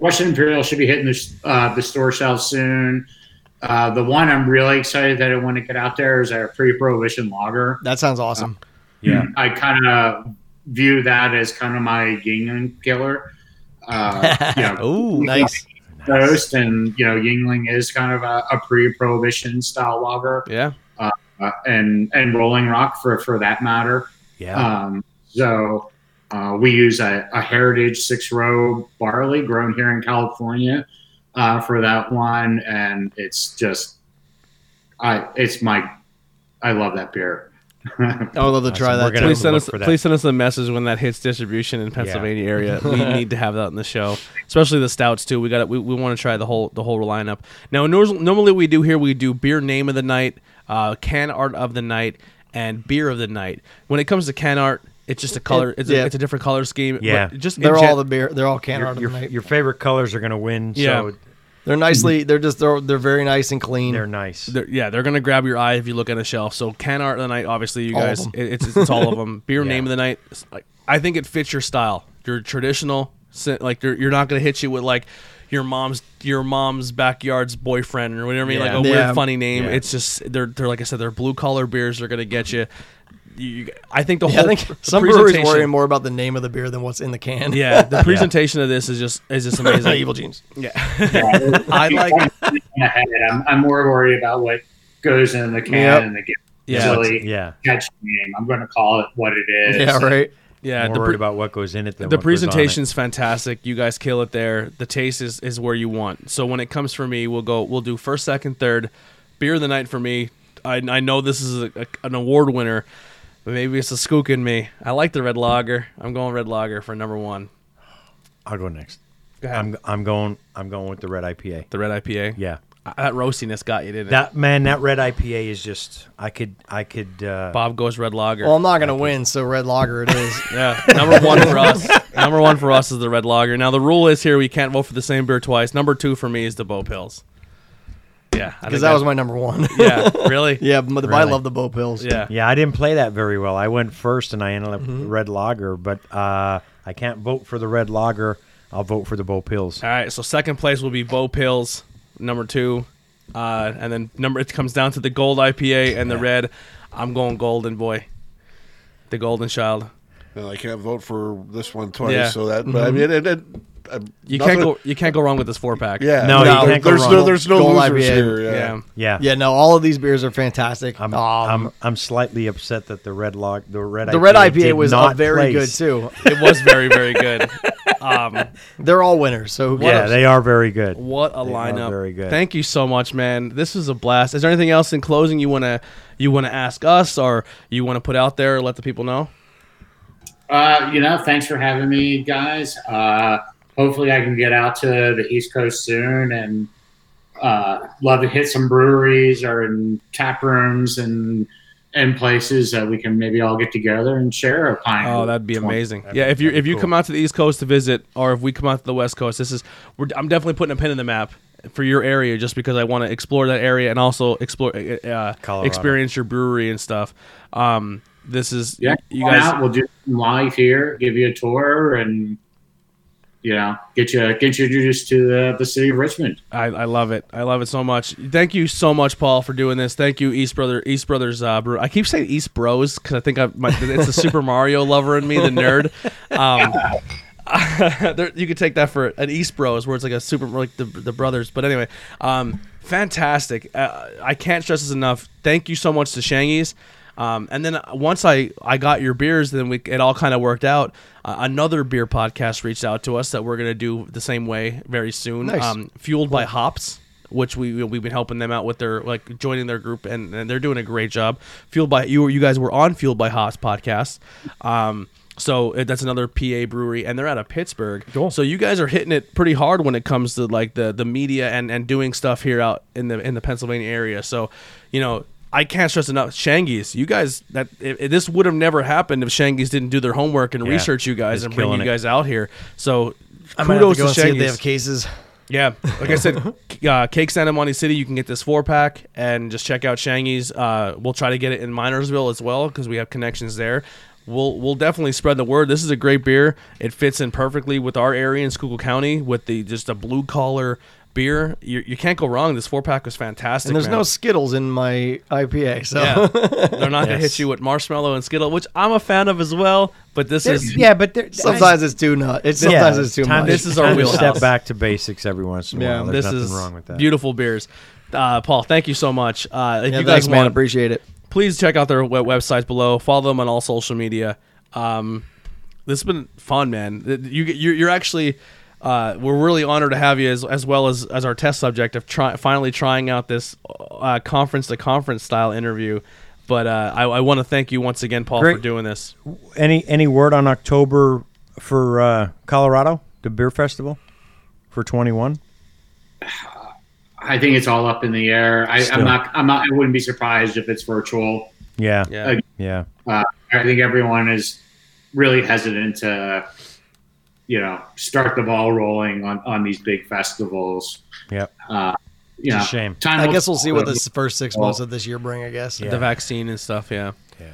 Russian Imperial should be hitting the, uh, the store shelves soon. Uh, the one I'm really excited that I want to get out there is our pre-prohibition lager. That sounds awesome. yeah. I kind of view that as kind of my Yuengling killer. Uh, you know, Ooh, nice. Coast and you know Yuengling is kind of a, a pre-prohibition style lager, Yeah. uh, and and Rolling Rock for for that matter. Yeah. Um, so uh, we use a, a heritage six row barley grown here in California uh, for that one, and it's just, I it's my, I love that beer. I would love to try Awesome. that. We're gonna- too. Please send us. that. Please send us a message when that hits distribution in Pennsylvania area. We need to have that in the show, especially the stouts too. We got. We, we want to try the whole the whole lineup. Now, normally we do here. We do beer name of the night, uh, can art of the night, and beer of the night. When it comes to can art, It's just a color. It's, yeah. a, it's a different color scheme. but Yeah. just They're gen- all the beer. They're all can Your, art of your, the night. your favorite colors are going to win. Yeah. So They're nicely. They're just. They're they're very nice and clean. they're nice. They're, yeah, they're gonna grab your eye if you look at a shelf. So can art of the night, obviously, you All guys, them. it- it's, it's all of them. Beer Yeah. name of the night. like- I think it fits your style. Your traditional, like you're, you're not gonna hit you with like your mom's your mom's backyard's boyfriend or whatever. I mean, like a Yeah. Yeah. weird funny name. Yeah. It's just they're they're like I said, they're blue collar beers. They're gonna get you. you I think the Yeah, I whole think the some breweries presentation- worry more about the name of the beer than what's in the can. Yeah, the presentation of this is just is just amazing. Evil Genes. Yeah, Yeah, I like. ahead. I'm, I'm more worried about what goes in the can Yep. and the get Yeah. silly yeah. catchy name. I'm going to call it what it is. Yeah, right. Yeah, More the worried about what goes in it the what goes on it. presentation's fantastic. You guys kill it there. The taste is, is where you want. So when it comes for me, we'll go. We'll do first, second, third. Beer of the night for me. I, I know this is a, a, an award winner, but maybe it's a skook in me. I like the red lager. I'm going red lager for number one. I'll go next. Go ahead. I'm I'm going I'm going with the red IPA. the red IPA. Yeah. That roastiness got you, didn't it? That man, that red IPA is just I could I could uh Bob goes red lager. Well, I'm not gonna win, so red lager it is. Yeah, number one for us. Number one for us is the red lager. Now the rule is here: we can't vote for the same beer twice. Number two for me is the Bo Pils. Yeah, Because that was my number one. yeah, really, yeah, but I love the Bo Pils. yeah. Yeah, I didn't play that very well. I went first and I ended up Mm-hmm. red lager, but uh I can't vote for the red lager. I'll vote for the Bo Pils. All right, so second place will be Bo Pils, number two, uh, and then number it comes down to the gold IPA and the Yeah. red. I'm going golden boy, the golden child. And I can't vote for this one twice, Yeah. so that. But I mean, it, it, You nothing- can't go. You can't go wrong with this four pack. Yeah, No, you can't go there's wrong. no there's no Gold losers IPA. here. Yeah. yeah. Yeah. Yeah, no, all of these beers are fantastic. I'm, Um, I'm I'm slightly upset that the red log the red the red IPA did was not very place. good too. It was very very good. Um, They're all winners. So who Yeah, cares? they are very good. what a They are lineup! very good. Thank you so much, man. This was a blast. Is there anything else in closing you wanna you wanna ask us or you wanna put out there? Or let the people know. Uh, you know, thanks for having me, guys. Uh, hopefully, I can get out to the East Coast soon, and uh, love to hit some breweries or in tap rooms and and places that we can maybe all get together and share a pint. Oh, that'd be amazing. That'd yeah, be if you if you cool. come out to the East Coast to visit, or if we come out to the West Coast, this is we're, I'm definitely putting a pin in the map for your area, just because I want to explore that area and also explore uh, uh, experience your brewery and stuff. Um, this is Yeah, you guys. out. We'll do some live here, give you a tour, and you know, get you get you introduced to the, the city of Richmond. I, I love it. I love it so much. Thank you so much, Paul, for doing this. Thank you, East Brother East Brothers uh, Brew. I keep saying East Bros because I think I it's the Super Mario lover in me, the nerd. Um, there, you could take that for an East Bros, where it's like a super like the the brothers. But anyway, um, fantastic. Uh, I can't stress this enough. Thank you so much to Shangy's. Um, and then once I, I got your beers, then we it all kind of worked out. Uh, another beer podcast reached out to us that we're gonna do the same way very soon. Nice. Um, fueled by hops which we we've been helping them out with their like joining their group and, and they're doing a great job fueled by you you guys were on fueled by hops podcast um so uh, that's another PA brewery and they're out of Pittsburgh Cool. so you guys are hitting it pretty hard when it comes to like the the media and and doing stuff here out in the in the Pennsylvania area so you know I can't stress enough, Shangy's. You guys, that if, if this would have never happened if Shangy's didn't do their homework and Yeah. research you guys and bring you killing it. guys out here. So, I might have kudos to go and to see if they have cases. Yeah, like I said, uh, Cake Santa Monte City, you can get this four pack and just check out Shangy's. Uh, we'll try to get it in Minersville as well because we have connections there. We'll we'll definitely spread the word. This is a great beer. It fits in perfectly with our area in Schuylkill County with the just a blue collar beer. You, you can't go wrong. This four pack was fantastic. And there's man. no Skittles in my IPA, so yeah, they're not gonna hit you with marshmallow and Skittle, which I'm a fan of as well. But this is yeah, but there- sometimes it's too nut. It's sometimes it's too time much. to- This is our time to wheelhouse. Step back to basics every once in a Yeah, while. There's this nothing is wrong with that. beautiful beers. Uh, Paul, thank you so much. Uh, if yeah, you thanks, guys man. Appreciate it. please check out their web- websites below. Follow them on all social media. Um, this has been fun, man. You, you're, you're actually, uh, we're really honored to have you as, as well as, as our test subject of try, finally trying out this uh, conference to conference style interview. But uh, I, I want to thank you once again, Paul, for doing this. Any any word on October for uh, Colorado, the beer festival for 21? I think it's all up in the air. I, I'm not. I'm not. I wouldn't be surprised if it's virtual. Yeah, Yeah. yeah. Uh, I think everyone is really hesitant to, you know, start the ball rolling on, on these big festivals. Yep. Uh, you It's a know, shame. Time I guess we'll see what tell. this first six months of this year bring. I guess. Yeah. The vaccine and stuff. Yeah. Yeah.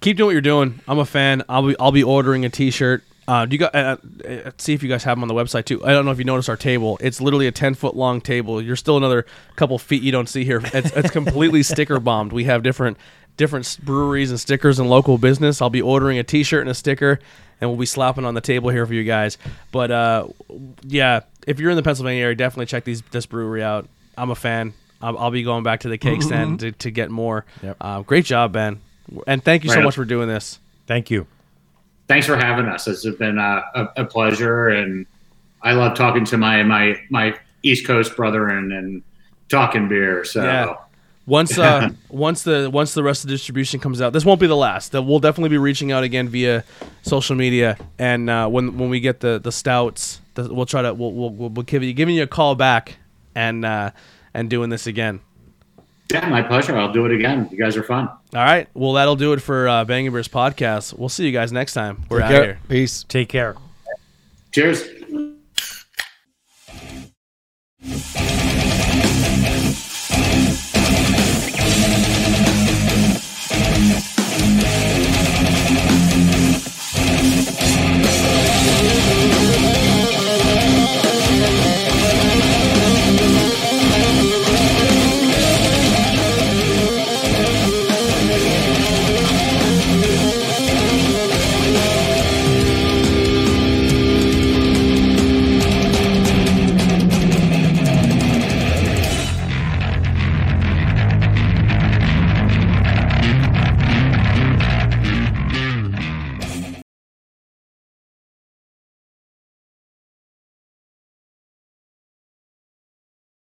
Keep doing what you're doing. I'm a fan. I'll be I'll be ordering a T-shirt. Uh, do you got? Uh, uh, see if you guys have them on the website too. I don't know if you noticed our table. It's literally a 10 foot long table. You're still another couple feet you don't see here. It's, it's completely sticker bombed. We have different different breweries and stickers and local business. I'll be ordering a T-shirt and a sticker, and we'll be slapping on the table here for you guys. But uh, yeah, if you're in the Pennsylvania area, definitely check these this brewery out. I'm a fan. I'll, I'll be going back to the cake stand to, to get more. Yep. Uh, great job, Ben, and thank you so Right on. much for doing this. Thank you. Thanks for having us. It's been a, a, a pleasure, and I love talking to my my my East Coast brethren and talking beer. So Yeah. Once uh, once the once the rest of the distribution comes out, this won't be the last. That we'll definitely be reaching out again via social media, and uh, when when we get the the stouts, the, we'll try to we'll we'll, we'll give you giving you a call back and uh, and doing this again. Yeah, my pleasure. I'll do it again. You guys are fun. All right. Well, that'll do it for uh, Bangin Beers podcast. We'll see you guys next time. We're Take out care. here. Peace. Take care. Cheers.